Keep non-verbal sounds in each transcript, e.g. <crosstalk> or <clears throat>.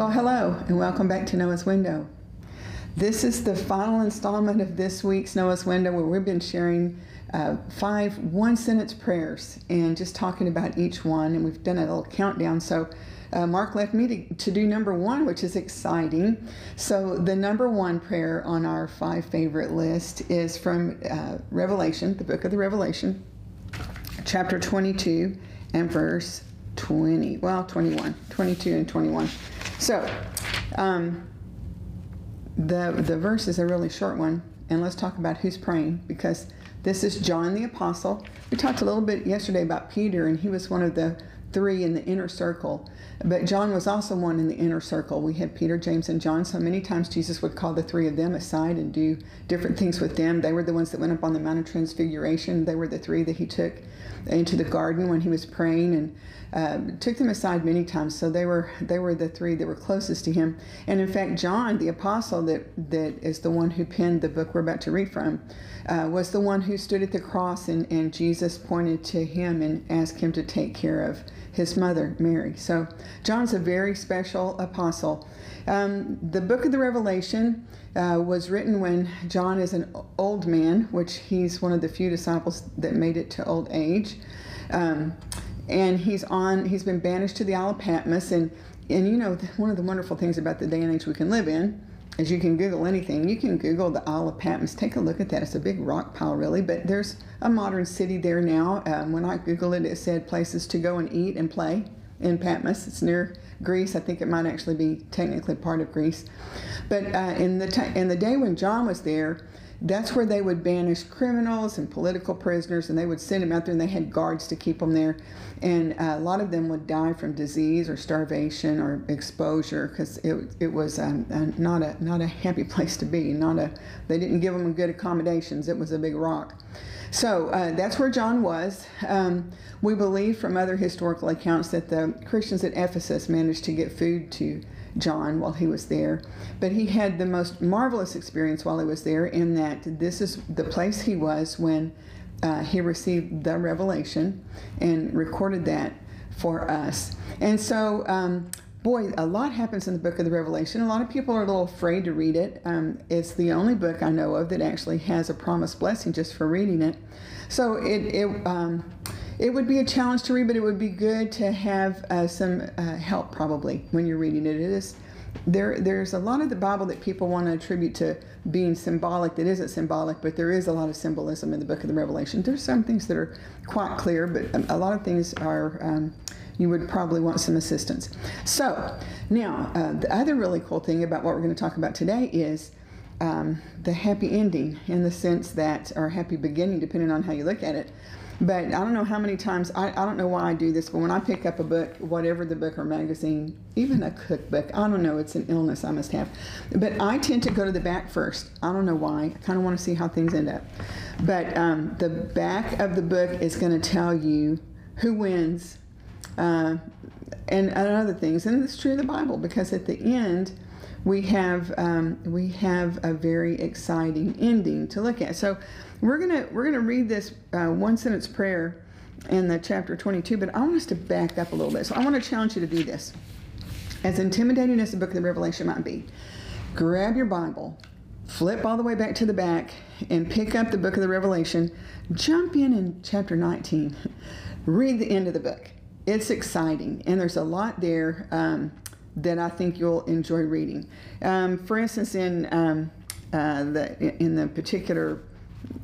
Well, hello, and welcome back to Noah's Window. This is the final installment of this week's Noah's Window where we've been sharing uh, five one sentence prayers and just talking about each one. And we've done a little countdown. So, uh, Mark left me to, to do number one, which is exciting. So, the number one prayer on our five favorite list is from uh, Revelation, the book of the Revelation, chapter 22 and verse 20. Well, 21, 22 and 21. So, um, the the verse is a really short one, and let's talk about who's praying because this is John the apostle. We talked a little bit yesterday about Peter, and he was one of the three in the inner circle. But John was also one in the inner circle. We had Peter, James, and John. So many times Jesus would call the three of them aside and do different things with them. They were the ones that went up on the Mount of Transfiguration. They were the three that he took into the garden when he was praying and uh, took them aside many times. So they were they were the three that were closest to him. And in fact, John, the apostle that that is the one who penned the book we're about to read from, uh, was the one who stood at the cross and, and Jesus pointed to him and asked him to take care of his mother, Mary. So John's a very special apostle. Um, the book of the Revelation uh, was written when John is an old man, which he's one of the few disciples that made it to old age. Um, and he's on, he's been banished to the Isle of Patmos. And, and you know, one of the wonderful things about the day and age we can live in is you can Google anything. You can Google the Isle of Patmos. Take a look at that. It's a big rock pile, really, but there's a modern city there now. Um, when I Googled it, it said places to go and eat and play in Patmos. It's near Greece. I think it might actually be technically part of Greece. But uh, in the t- in the day when John was there, that's where they would banish criminals and political prisoners, and they would send them out there, and they had guards to keep them there. And uh, a lot of them would die from disease or starvation or exposure because it, it was um, uh, not a not a happy <laughs> place to be. Not a they didn't give them good accommodations. It was a big rock. So uh, that's where John was. Um, we believe from other historical accounts that the Christians at Ephesus managed to get food to John while he was there. But he had the most marvelous experience while he was there, in that this is the place he was when uh, he received the revelation and recorded that for us. And so, um, boy, a lot happens in the book of the Revelation. A lot of people are a little afraid to read it. Um, it's the only book I know of that actually has a promised blessing just for reading it. So it, it um, it would be a challenge to read, but it would be good to have uh, some uh, help probably when you're reading it. It is there. There's a lot of the Bible that people want to attribute to being symbolic that isn't symbolic, but there is a lot of symbolism in the Book of the Revelation. There's some things that are quite clear, but a lot of things are. Um, you would probably want some assistance. So, now, uh, the other really cool thing about what we're going to talk about today is um, the happy ending in the sense that, or happy beginning, depending on how you look at it. But I don't know how many times, I, I don't know why I do this, but when I pick up a book, whatever the book or magazine, even a cookbook, I don't know, it's an illness I must have. But I tend to go to the back first. I don't know why. I kind of want to see how things end up. But um, the back of the book is going to tell you who wins uh, and, other things. And it's true of the Bible because at the end, we have um, we have a very exciting ending to look at. So we're gonna we're gonna read this uh, one sentence prayer in the chapter 22, but I want us to back up a little bit. So I want to challenge you to do this. As intimidating as the book of the Revelation might be, grab your Bible, flip all the way back to the back, and pick up the book of the Revelation. Jump in in chapter 19. <laughs> Read the end of the book. It's exciting, and there's a lot there. Um, that I think you'll enjoy reading. Um, for instance, in um, uh, the in the particular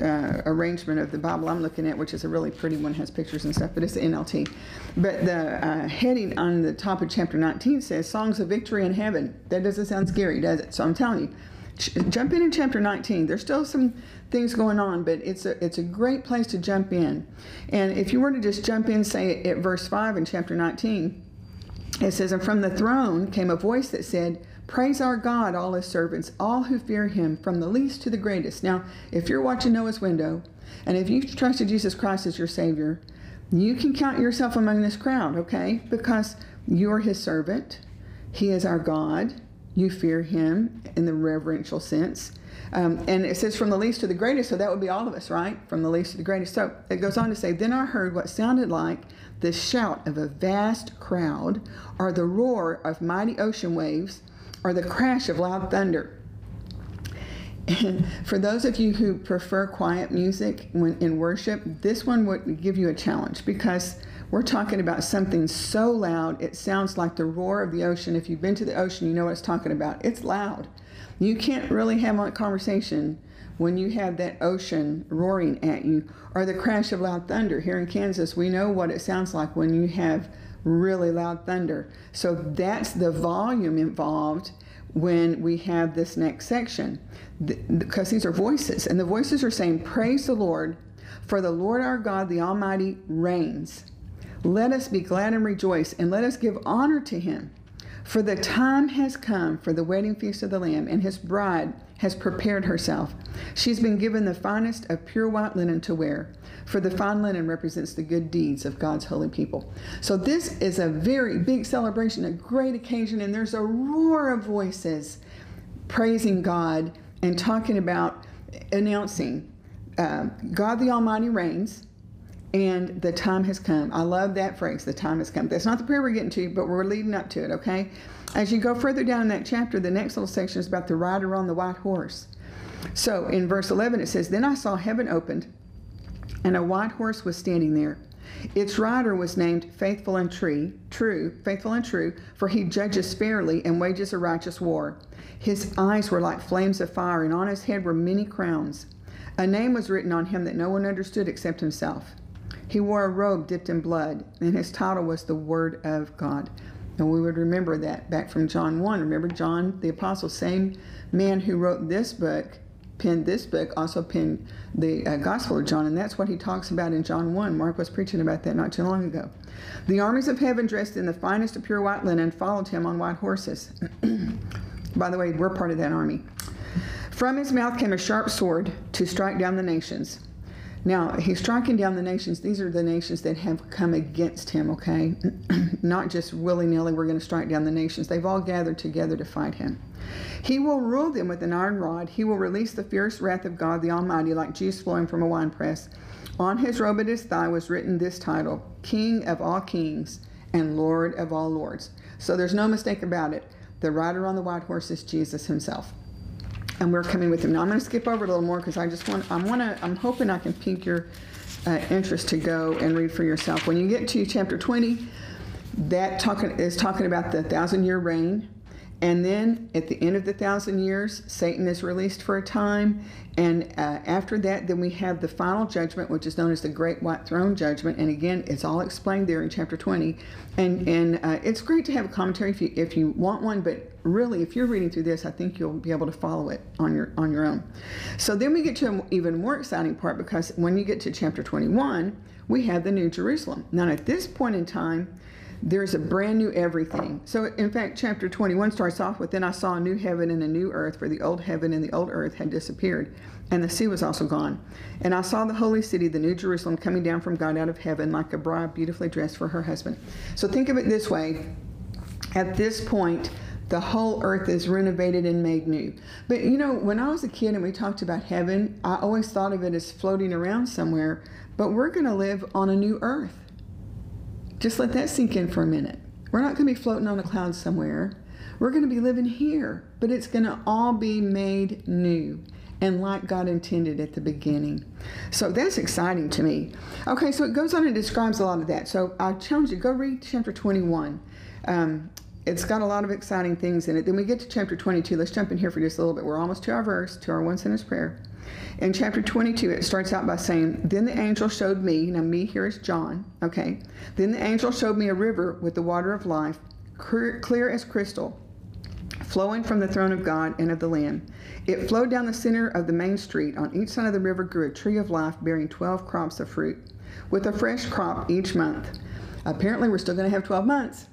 uh, arrangement of the Bible I'm looking at, which is a really pretty one, has pictures and stuff, but it's the NLT. But the uh, heading on the top of chapter 19 says "Songs of Victory in Heaven." That doesn't sound scary, does it? So I'm telling you. Jump in in chapter 19. There's still some things going on, but it's a it's a great place to jump in. And if you were to just jump in, say at verse 5 in chapter 19, it says, And from the throne came a voice that said, Praise our God, all his servants, all who fear him, from the least to the greatest. Now, if you're watching Noah's window, and if you've trusted Jesus Christ as your Savior, you can count yourself among this crowd, okay? Because you're his servant, he is our God, You fear him in the reverential sense. Um, and it says from the least to the greatest, so that would be all of us, right? From the least to the greatest. So it goes on to say, Then I heard what sounded like the shout of a vast crowd, or the roar of mighty ocean waves, or the crash of loud thunder. <laughs> For those of you who prefer quiet music when in worship, this one would give you a challenge because we're talking about something so loud it sounds like the roar of the ocean. If you've been to the ocean, you know what it's talking about. It's loud. You can't really have a conversation when you have that ocean roaring at you or the crash of loud thunder. Here in Kansas, we know what it sounds like when you have really loud thunder. So that's the volume involved when we have this next section because these are voices and the voices are saying praise the lord for the lord our god the almighty reigns let us be glad and rejoice and let us give honor to him for the time has come for the wedding feast of the lamb and his bride has prepared herself she's been given the finest of pure white linen to wear for the fine linen represents the good deeds of God's holy people. So, this is a very big celebration, a great occasion, and there's a roar of voices praising God and talking about announcing uh, God the Almighty reigns and the time has come. I love that phrase, the time has come. That's not the prayer we're getting to, but we're leading up to it, okay? As you go further down in that chapter, the next little section is about the rider on the white horse. So in verse 11, it says, Then I saw heaven opened and a white horse was standing there. Its rider was named Faithful and True, true, faithful and true, for he judges fairly and wages a righteous war. His eyes were like flames of fire, and on his head were many crowns. A name was written on him that no one understood except himself. He wore a robe dipped in blood, and his title was the Word of God. And we would remember that back from John 1. Remember John the Apostle, same man who wrote this book, penned this book, also penned the uh, Gospel of John, and that's what he talks about in John 1. Mark was preaching about that not too long ago. The armies of heaven, dressed in the finest of pure white linen, followed him on white horses. <clears throat> By the way, we're part of that army. From his mouth came a sharp sword to strike down the nations. Now, he's striking down the nations. These are the nations that have come against him, okay? <clears throat> Not just willy nilly, we're going to strike down the nations. They've all gathered together to fight him. He will rule them with an iron rod. He will release the fierce wrath of God the Almighty like juice flowing from a winepress. On his robe at his thigh was written this title King of all kings and Lord of all lords. So there's no mistake about it. The rider on the white horse is Jesus himself. And we're coming with them. Now I'm going to skip over a little more because I just want—I'm want to, I'm hoping I can pique your uh, interest to go and read for yourself. When you get to chapter 20, that talking is talking about the thousand year reign and then at the end of the thousand years, Satan is released for a time. And uh, after that, then we have the final judgment, which is known as the Great White Throne Judgment. And again, it's all explained there in chapter 20. And, and uh, it's great to have a commentary if you, if you want one, but really, if you're reading through this, I think you'll be able to follow it on your, on your own. So then we get to an even more exciting part because when you get to chapter 21, we have the New Jerusalem. Now, at this point in time, there's a brand new everything. So, in fact, chapter 21 starts off with Then I saw a new heaven and a new earth, for the old heaven and the old earth had disappeared, and the sea was also gone. And I saw the holy city, the new Jerusalem, coming down from God out of heaven, like a bride beautifully dressed for her husband. So, think of it this way at this point, the whole earth is renovated and made new. But you know, when I was a kid and we talked about heaven, I always thought of it as floating around somewhere, but we're going to live on a new earth. Just let that sink in for a minute. We're not going to be floating on a cloud somewhere. We're going to be living here, but it's going to all be made new and like God intended at the beginning. So that's exciting to me. Okay, so it goes on and describes a lot of that. So I challenge you, go read chapter 21. Um, it's got a lot of exciting things in it. Then we get to chapter 22. Let's jump in here for just a little bit. We're almost to our verse, to our one sentence prayer. In chapter 22, it starts out by saying, Then the angel showed me, now me here is John, okay? Then the angel showed me a river with the water of life, clear as crystal, flowing from the throne of God and of the Lamb. It flowed down the center of the main street. On each side of the river grew a tree of life bearing 12 crops of fruit, with a fresh crop each month. Apparently, we're still going to have 12 months.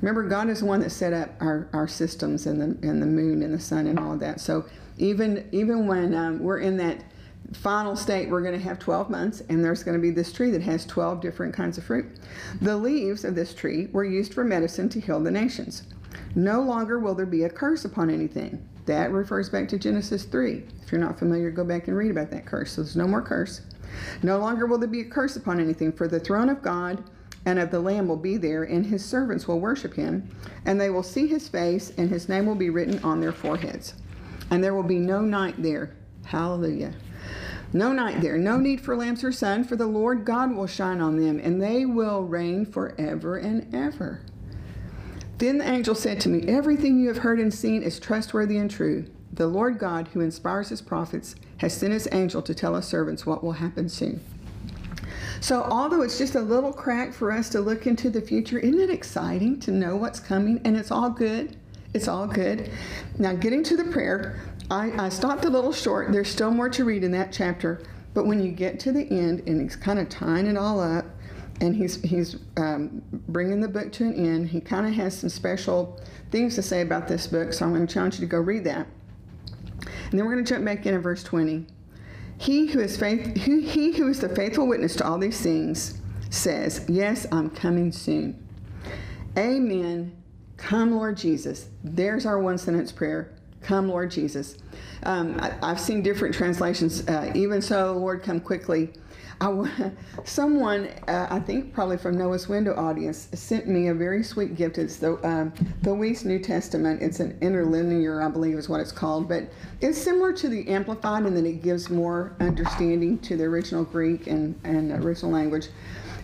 Remember, God is the one that set up our, our systems and the, and the moon and the sun and all of that. So even even when um, we're in that final state, we're going to have 12 months, and there's going to be this tree that has 12 different kinds of fruit. The leaves of this tree were used for medicine to heal the nations. No longer will there be a curse upon anything. That refers back to Genesis 3. If you're not familiar, go back and read about that curse. So there's no more curse. No longer will there be a curse upon anything, for the throne of God and of the Lamb will be there, and his servants will worship him, and they will see his face, and his name will be written on their foreheads. And there will be no night there. Hallelujah. No night there, no need for lamps or sun, for the Lord God will shine on them, and they will reign forever and ever. Then the angel said to me, Everything you have heard and seen is trustworthy and true. The Lord God, who inspires his prophets, has sent his angel to tell his servants what will happen soon. So, although it's just a little crack for us to look into the future, isn't it exciting to know what's coming? And it's all good. It's all good. Now, getting to the prayer, I, I stopped a little short. There's still more to read in that chapter. But when you get to the end and he's kind of tying it all up, and he's he's um, bringing the book to an end. He kind of has some special things to say about this book, so I'm going to challenge you to go read that. And then we're going to jump back in at verse 20. He who is faith, he who is the faithful witness to all these things says, "Yes, I'm coming soon." Amen. Come, Lord Jesus. There's our one sentence prayer. Come, Lord Jesus. Um, I, have seen different translations. Uh, even so, Lord, come quickly. I, someone, uh, I think probably from Noah's Window audience, sent me a very sweet gift. It's the um, the Weiss New Testament. It's an interlinear, I believe, is what it's called, but it's similar to the Amplified and then it gives more understanding to the original Greek and and original language.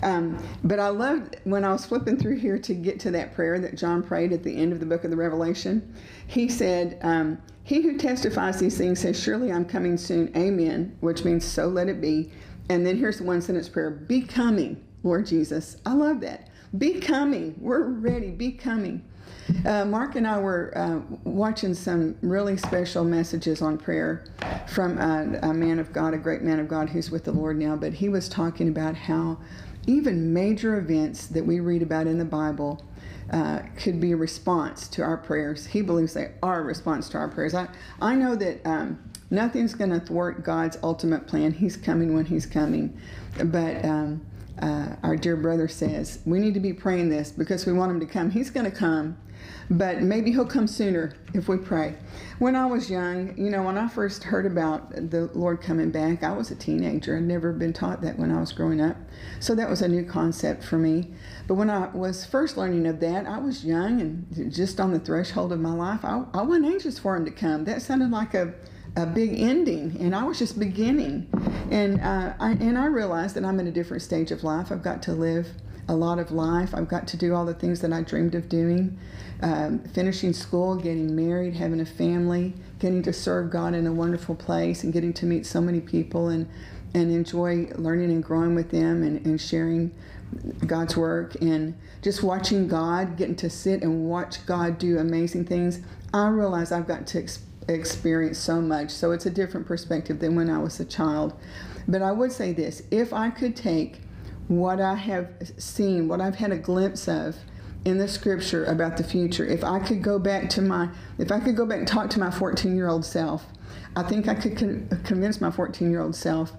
Um, but I loved when I was flipping through here to get to that prayer that John prayed at the end of the book of the Revelation. He said, um, He who testifies these things says, Surely I'm coming soon. Amen, which means so let it be. And then here's the one sentence prayer Be coming, Lord Jesus. I love that. Be coming. We're ready. Be coming. Uh, Mark and I were uh, watching some really special messages on prayer from a, a man of God, a great man of God who's with the Lord now. But he was talking about how even major events that we read about in the Bible uh, could be a response to our prayers. He believes they are a response to our prayers. I, I know that um, nothing's going to thwart God's ultimate plan. He's coming when He's coming. But um, uh, our dear brother says we need to be praying this because we want Him to come. He's going to come but maybe he'll come sooner if we pray. When I was young, you know, when I first heard about the Lord coming back, I was a teenager. I'd never been taught that when I was growing up. So that was a new concept for me. But when I was first learning of that, I was young and just on the threshold of my life. I, I wasn't anxious for him to come. That sounded like a a big ending, and I was just beginning. And uh, I and I realized that I'm in a different stage of life. I've got to live a lot of life. I've got to do all the things that I dreamed of doing um, finishing school, getting married, having a family, getting to serve God in a wonderful place, and getting to meet so many people and, and enjoy learning and growing with them and, and sharing God's work and just watching God, getting to sit and watch God do amazing things. I realize I've got to ex- experience so much. So it's a different perspective than when I was a child. But I would say this if I could take what I have seen, what I've had a glimpse of in the scripture about the future, if I could go back to my, if I could go back and talk to my 14 year old self, I think I could con- convince my 14 year old self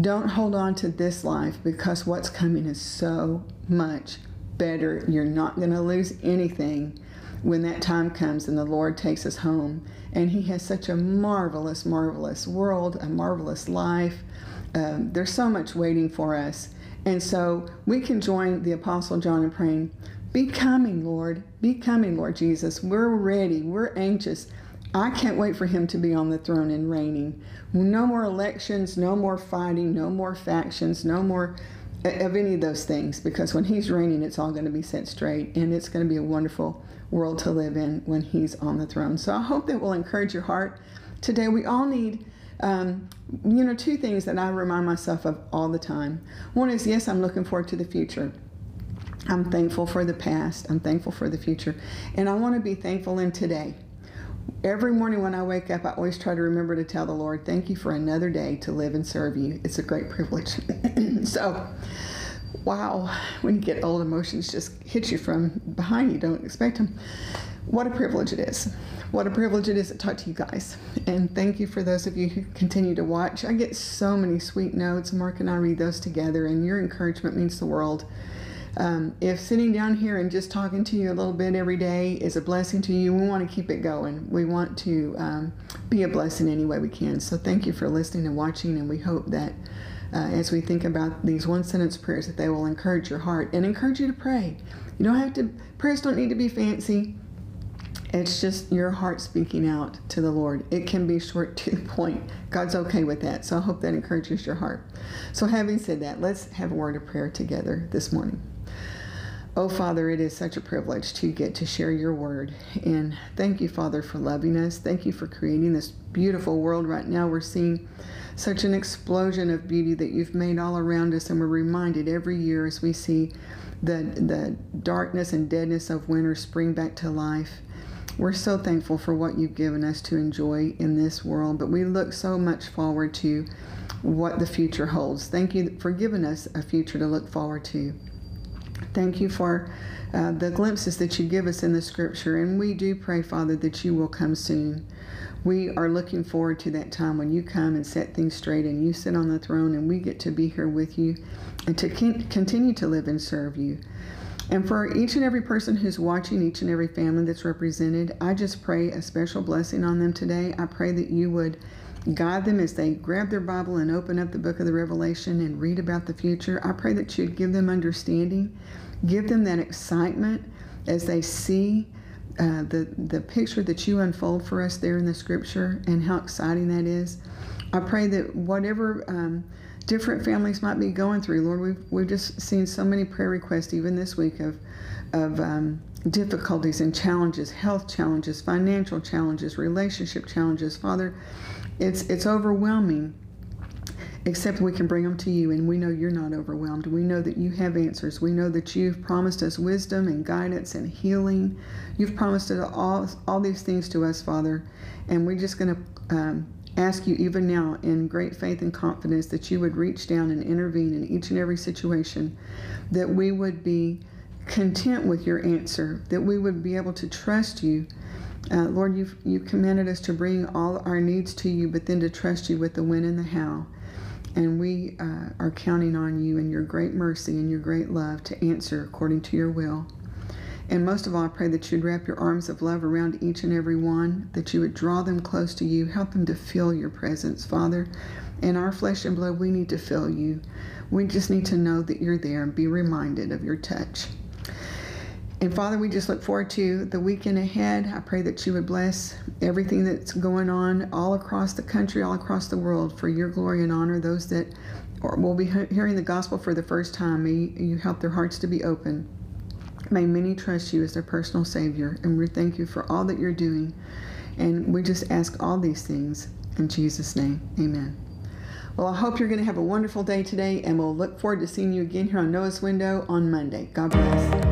don't hold on to this life because what's coming is so much better. You're not going to lose anything when that time comes and the Lord takes us home. And He has such a marvelous, marvelous world, a marvelous life. Um, there's so much waiting for us. And so we can join the Apostle John in praying, Be coming, Lord. Be coming, Lord Jesus. We're ready. We're anxious. I can't wait for him to be on the throne and reigning. No more elections, no more fighting, no more factions, no more of any of those things because when he's reigning, it's all going to be set straight and it's going to be a wonderful world to live in when he's on the throne. So I hope that will encourage your heart. Today, we all need um, you know, two things that I remind myself of all the time. One is, yes, I'm looking forward to the future. I'm thankful for the past. I'm thankful for the future. And I want to be thankful in today. Every morning when I wake up, I always try to remember to tell the Lord, thank you for another day to live and serve you. It's a great <laughs> privilege. so, wow, when you get old, emotions just hit you from behind. You don't expect them. What a privilege it is. What a privilege it is to talk to you guys. And thank you for those of you who continue to watch. I get so many sweet notes. Mark and I read those together, and your encouragement means the world. Um, if sitting down here and just talking to you a little bit every day is a blessing to you, we want to keep it going. We want to um, be a blessing any way we can. So thank you for listening and watching, and we hope that uh, as we think about these one sentence prayers, that they will encourage your heart and encourage you to pray. You don't have to, prayers don't need to be fancy. It's just your heart speaking out to the Lord. It can be short to the point. God's okay with that. So I hope that encourages your heart. So, having said that, let's have a word of prayer together this morning. Oh, Father, it is such a privilege to get to share your word. And thank you, Father, for loving us. Thank you for creating this beautiful world right now. We're seeing such an explosion of beauty that you've made all around us, and we're reminded every year as we see the, the darkness and deadness of winter spring back to life. We're so thankful for what you've given us to enjoy in this world, but we look so much forward to what the future holds. Thank you for giving us a future to look forward to. Thank you for uh, the glimpses that you give us in the scripture, and we do pray, Father, that you will come soon. We are looking forward to that time when you come and set things straight and you sit on the throne and we get to be here with you and to continue to live and serve you. And for each and every person who's watching, each and every family that's represented, I just pray a special blessing on them today. I pray that you would guide them as they grab their Bible and open up the book of the Revelation and read about the future. I pray that you'd give them understanding, give them that excitement as they see uh, the, the picture that you unfold for us there in the scripture and how exciting that is. I pray that whatever. Um, different families might be going through. Lord, we've, we've just seen so many prayer requests even this week of, of um, difficulties and challenges, health challenges, financial challenges, relationship challenges. Father, it's, it's overwhelming, except we can bring them to you, and we know you're not overwhelmed. We know that you have answers. We know that you've promised us wisdom and guidance and healing. You've promised all, all these things to us, Father, and we're just going to um, ask you even now in great faith and confidence that you would reach down and intervene in each and every situation, that we would be content with your answer, that we would be able to trust you. Uh, Lord, you've, you commanded us to bring all our needs to you, but then to trust you with the when and the how. And we uh, are counting on you and your great mercy and your great love to answer according to your will. And most of all, I pray that you'd wrap your arms of love around each and every one, that you would draw them close to you, help them to feel your presence, Father. In our flesh and blood, we need to feel you. We just need to know that you're there and be reminded of your touch. And Father, we just look forward to the weekend ahead. I pray that you would bless everything that's going on all across the country, all across the world for your glory and honor. Those that will be hearing the gospel for the first time, may you help their hearts to be open May many trust you as their personal Savior, and we thank you for all that you're doing. And we just ask all these things in Jesus' name. Amen. Well, I hope you're going to have a wonderful day today, and we'll look forward to seeing you again here on Noah's Window on Monday. God bless.